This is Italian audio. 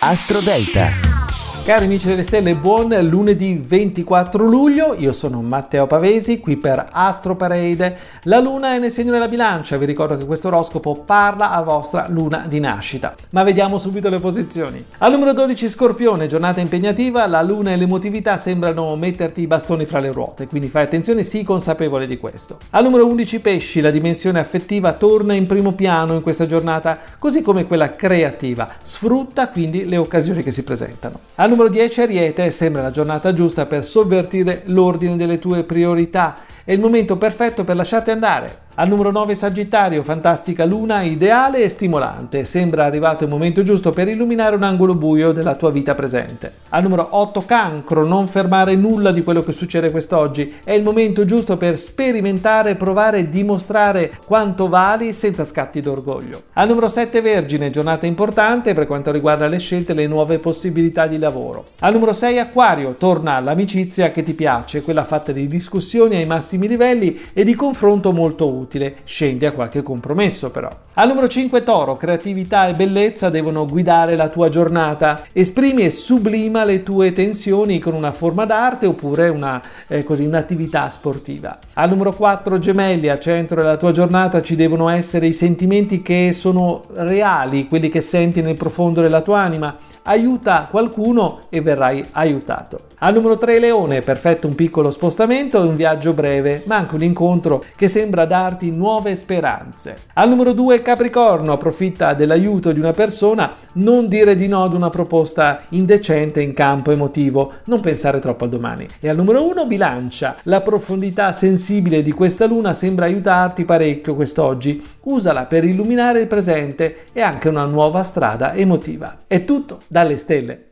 Astro Delta. Cari amici delle stelle, buon lunedì 24 luglio, io sono Matteo Pavesi, qui per Astro Parade. La luna è nel segno della bilancia, vi ricordo che questo oroscopo parla a vostra luna di nascita. Ma vediamo subito le posizioni. Al numero 12 Scorpione, giornata impegnativa, la luna e l'emotività sembrano metterti i bastoni fra le ruote, quindi fai attenzione, sii consapevole di questo. Al numero 11 Pesci, la dimensione affettiva torna in primo piano in questa giornata, così come quella creativa. Sfrutta quindi le occasioni che si presentano. Al numero 10 Ariete, sembra la giornata giusta per sovvertire l'ordine delle tue priorità. È il momento perfetto per lasciarti andare. Al numero 9 Sagittario, fantastica luna, ideale e stimolante. Sembra arrivato il momento giusto per illuminare un angolo buio della tua vita presente. Al numero 8 Cancro, non fermare nulla di quello che succede quest'oggi. È il momento giusto per sperimentare, provare e dimostrare quanto vali senza scatti d'orgoglio. Al numero 7 Vergine, giornata importante per quanto riguarda le scelte e le nuove possibilità di lavoro. Al numero 6 Acquario, torna l'amicizia che ti piace, quella fatta di discussioni ai massimi livelli e di confronto molto utile utile, scendi a qualche compromesso però. Al numero 5 Toro, creatività e bellezza devono guidare la tua giornata. Esprimi e sublima le tue tensioni con una forma d'arte oppure una, eh, così, un'attività sportiva. Al numero 4 Gemelli, a centro della tua giornata ci devono essere i sentimenti che sono reali, quelli che senti nel profondo della tua anima. Aiuta qualcuno e verrai aiutato. Al numero 3 Leone, perfetto un piccolo spostamento e un viaggio breve, ma anche un incontro che sembra darti nuove speranze. Al numero 2 Capricorno, approfitta dell'aiuto di una persona, non dire di no ad una proposta indecente in campo emotivo, non pensare troppo al domani. E al numero 1 Bilancia, la profondità sensibile di questa luna sembra aiutarti parecchio quest'oggi, usala per illuminare il presente e anche una nuova strada emotiva. È tutto dalle stelle.